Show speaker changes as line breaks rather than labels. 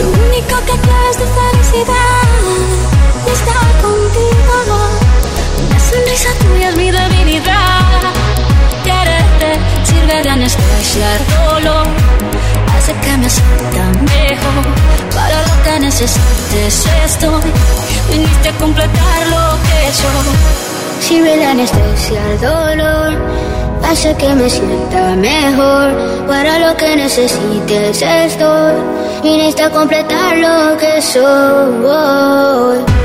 Lo único que quiero es tu felicidad y estar contigo. La sonrisa tuya es mi debilidad. Quererte sirve de anestesia dolor. Hace que me sienta mejor. Para lo que necesites estoy. Viniste a completar lo que soy. Sirve de anestesia el dolor hace que me sienta mejor. Para lo que necesites estoy. Viniste a completar lo que soy.